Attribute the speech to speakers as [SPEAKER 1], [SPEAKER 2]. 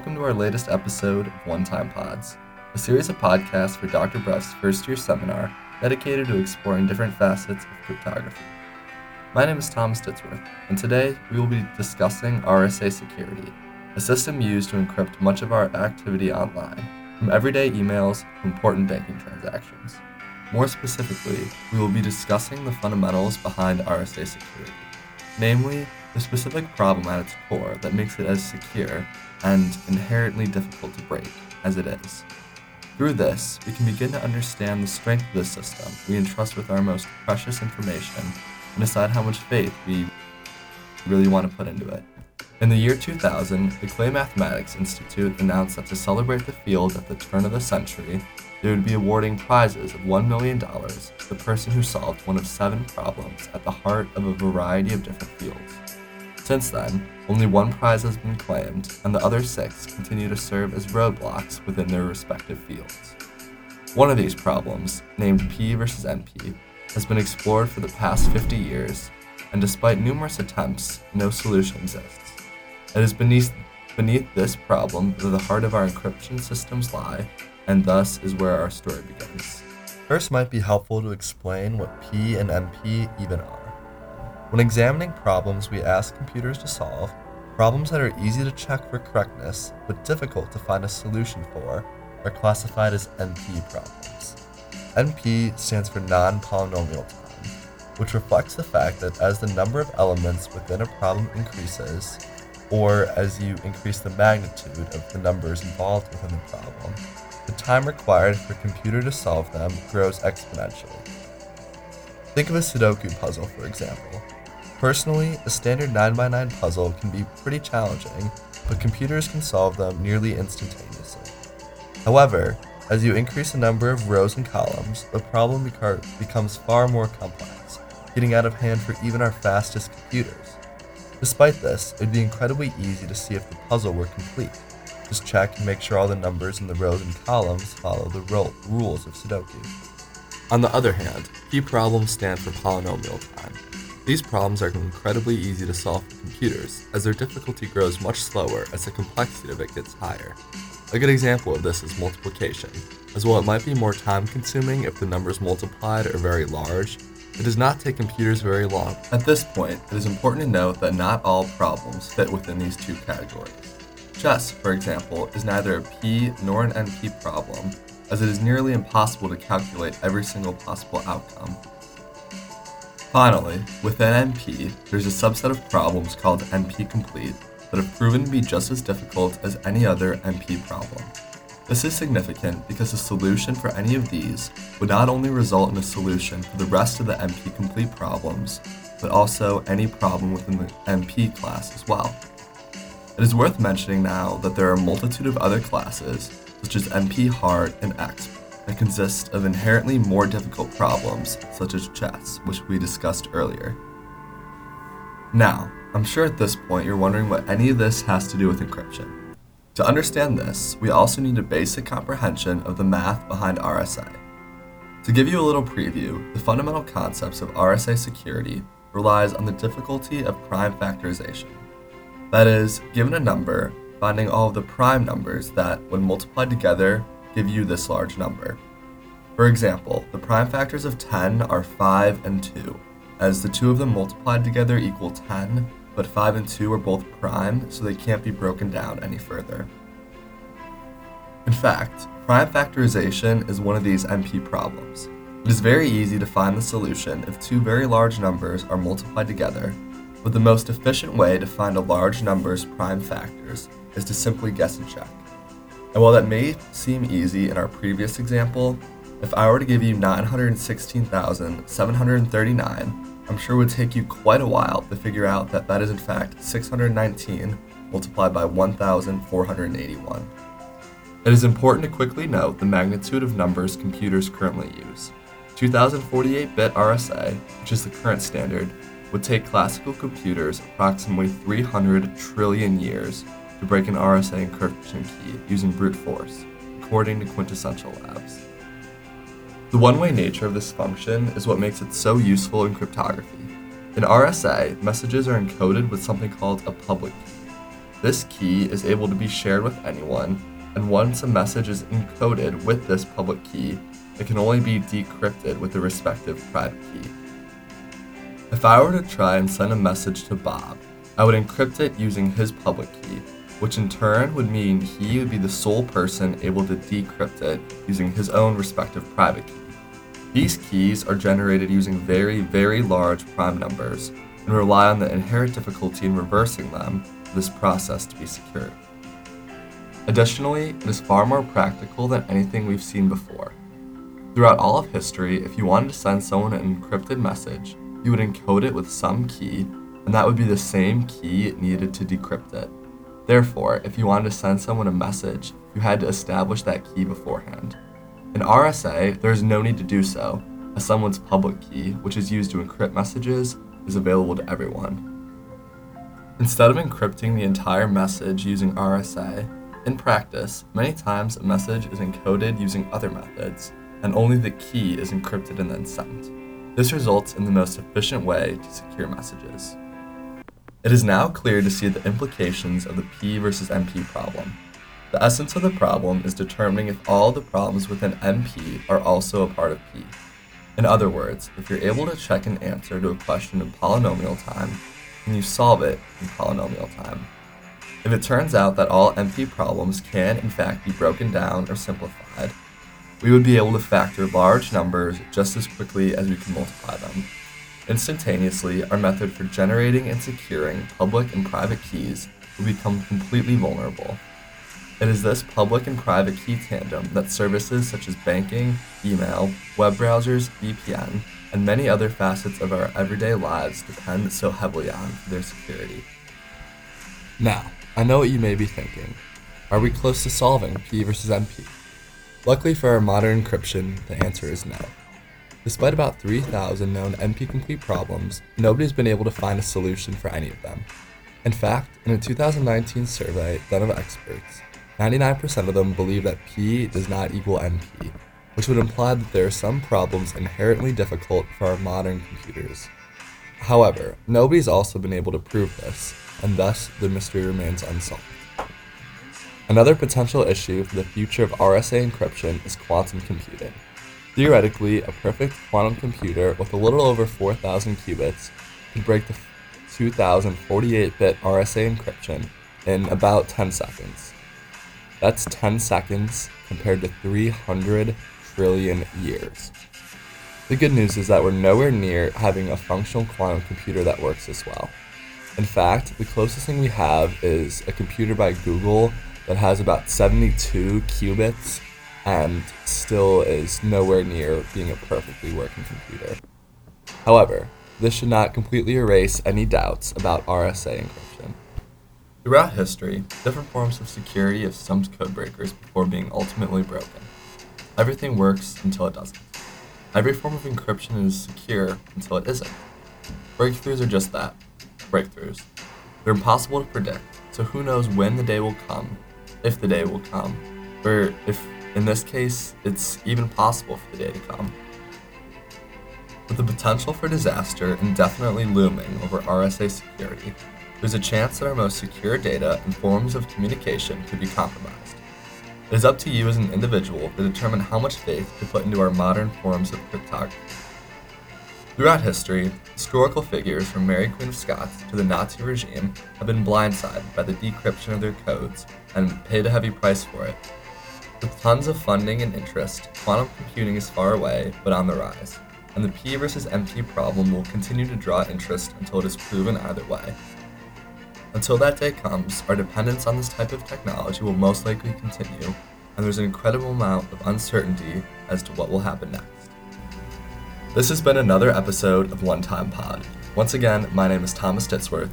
[SPEAKER 1] welcome to our latest episode of One Time Pods, a series of podcasts for Dr. Breff's first year seminar dedicated to exploring different facets of cryptography. My name is Thomas Ditzworth, and today we will be discussing RSA security, a system used to encrypt much of our activity online, from everyday emails to important banking transactions. More specifically, we will be discussing the fundamentals behind RSA security, namely, the specific problem at its core that makes it as secure and inherently difficult to break as it is. Through this, we can begin to understand the strength of the system we entrust with our most precious information and decide how much faith we really want to put into it. In the year 2000, the Clay Mathematics Institute announced that to celebrate the field at the turn of the century, they would be awarding prizes of $1 million to the person who solved one of seven problems at the heart of a variety of different fields. Since then, only one prize has been claimed, and the other six continue to serve as roadblocks within their respective fields. One of these problems, named P versus NP, has been explored for the past 50 years, and despite numerous attempts, no solution exists. It is beneath, beneath this problem that the heart of our encryption systems lie, and thus is where our story begins. First, might be helpful to explain what P and NP even are. When examining problems we ask computers to solve, problems that are easy to check for correctness but difficult to find a solution for are classified as NP problems. NP stands for non polynomial time, which reflects the fact that as the number of elements within a problem increases, or as you increase the magnitude of the numbers involved within the problem, the time required for a computer to solve them grows exponentially. Think of a Sudoku puzzle, for example. Personally, a standard 9x9 puzzle can be pretty challenging, but computers can solve them nearly instantaneously. However, as you increase the number of rows and columns, the problem becomes far more complex, getting out of hand for even our fastest computers. Despite this, it would be incredibly easy to see if the puzzle were complete. Just check and make sure all the numbers in the rows and columns follow the ro- rules of Sudoku. On the other hand, P problems stand for polynomial time, these problems are incredibly easy to solve for computers, as their difficulty grows much slower as the complexity of it gets higher. A good example of this is multiplication, as while it might be more time consuming if the numbers multiplied are very large, it does not take computers very long. At this point, it is important to note that not all problems fit within these two categories. Chess, for example, is neither a P nor an NP problem, as it is nearly impossible to calculate every single possible outcome, Finally, within NP, there's a subset of problems called NP complete that have proven to be just as difficult as any other NP problem. This is significant because a solution for any of these would not only result in a solution for the rest of the NP complete problems, but also any problem within the NP class as well. It is worth mentioning now that there are a multitude of other classes, such as NP hard and exp, that consist of inherently more difficult problems, such as chess, which we discussed earlier. Now, I'm sure at this point you're wondering what any of this has to do with encryption. To understand this, we also need a basic comprehension of the math behind RSA. To give you a little preview, the fundamental concepts of RSA security relies on the difficulty of prime factorization. That is, given a number, finding all of the prime numbers that, when multiplied together, give you this large number. For example, the prime factors of 10 are 5 and 2, as the two of them multiplied together equal 10, but 5 and 2 are both prime, so they can't be broken down any further. In fact, prime factorization is one of these NP problems. It is very easy to find the solution if two very large numbers are multiplied together, but the most efficient way to find a large number's prime factors is to simply guess and check. And while that may seem easy in our previous example, if I were to give you 916,739, I'm sure it would take you quite a while to figure out that that is in fact 619 multiplied by 1,481. It is important to quickly note the magnitude of numbers computers currently use. 2048 bit RSA, which is the current standard, would take classical computers approximately 300 trillion years to break an RSA encryption key using brute force, according to Quintessential Labs. The one-way nature of this function is what makes it so useful in cryptography. In RSA, messages are encoded with something called a public key. This key is able to be shared with anyone, and once a message is encoded with this public key, it can only be decrypted with the respective private key. If I were to try and send a message to Bob, I would encrypt it using his public key, which in turn would mean he would be the sole person able to decrypt it using his own respective private key. These keys are generated using very, very large prime numbers and rely on the inherent difficulty in reversing them for this process to be secure. Additionally, it is far more practical than anything we've seen before. Throughout all of history, if you wanted to send someone an encrypted message, you would encode it with some key, and that would be the same key needed to decrypt it. Therefore, if you wanted to send someone a message, you had to establish that key beforehand. In RSA, there is no need to do so, as someone's public key, which is used to encrypt messages, is available to everyone. Instead of encrypting the entire message using RSA, in practice, many times a message is encoded using other methods, and only the key is encrypted and then sent. This results in the most efficient way to secure messages. It is now clear to see the implications of the P versus NP problem. The essence of the problem is determining if all the problems within NP are also a part of P. In other words, if you're able to check an answer to a question in polynomial time, then you solve it in polynomial time. If it turns out that all NP problems can in fact be broken down or simplified, we would be able to factor large numbers just as quickly as we can multiply them. Instantaneously, our method for generating and securing public and private keys will become completely vulnerable. It is this public and private key tandem that services such as banking, email, web browsers, VPN, and many other facets of our everyday lives depend so heavily on for their security. Now, I know what you may be thinking. Are we close to solving P versus NP? Luckily for our modern encryption, the answer is no. Despite about 3,000 known NP-complete problems, nobody's been able to find a solution for any of them. In fact, in a 2019 survey done of experts, 99% of them believe that P does not equal NP, which would imply that there are some problems inherently difficult for our modern computers. However, nobody's also been able to prove this, and thus the mystery remains unsolved. Another potential issue for the future of RSA encryption is quantum computing. Theoretically, a perfect quantum computer with a little over 4,000 qubits could break the 2048 bit RSA encryption in about 10 seconds. That's 10 seconds compared to 300 trillion years. The good news is that we're nowhere near having a functional quantum computer that works as well. In fact, the closest thing we have is a computer by Google that has about 72 qubits and still is nowhere near being a perfectly working computer. However, this should not completely erase any doubts about RSA encryption. Throughout history, different forms of security have stumped codebreakers before being ultimately broken. Everything works until it doesn't. Every form of encryption is secure until it isn't. Breakthroughs are just that breakthroughs. They're impossible to predict, so who knows when the day will come if the day will come, or if, in this case, it's even possible for the day to come. With the potential for disaster indefinitely looming over RSA security, there's a chance that our most secure data and forms of communication could be compromised. It is up to you as an individual to determine how much faith to put into our modern forms of cryptography. Throughout history, historical figures from Mary Queen of Scots to the Nazi regime have been blindsided by the decryption of their codes and paid a heavy price for it. With tons of funding and interest, quantum computing is far away but on the rise, and the P versus NP problem will continue to draw interest until it is proven either way. Until that day comes, our dependence on this type of technology will most likely continue, and there's an incredible amount of uncertainty as to what will happen next. This has been another episode of One Time Pod. Once again, my name is Thomas Ditzworth,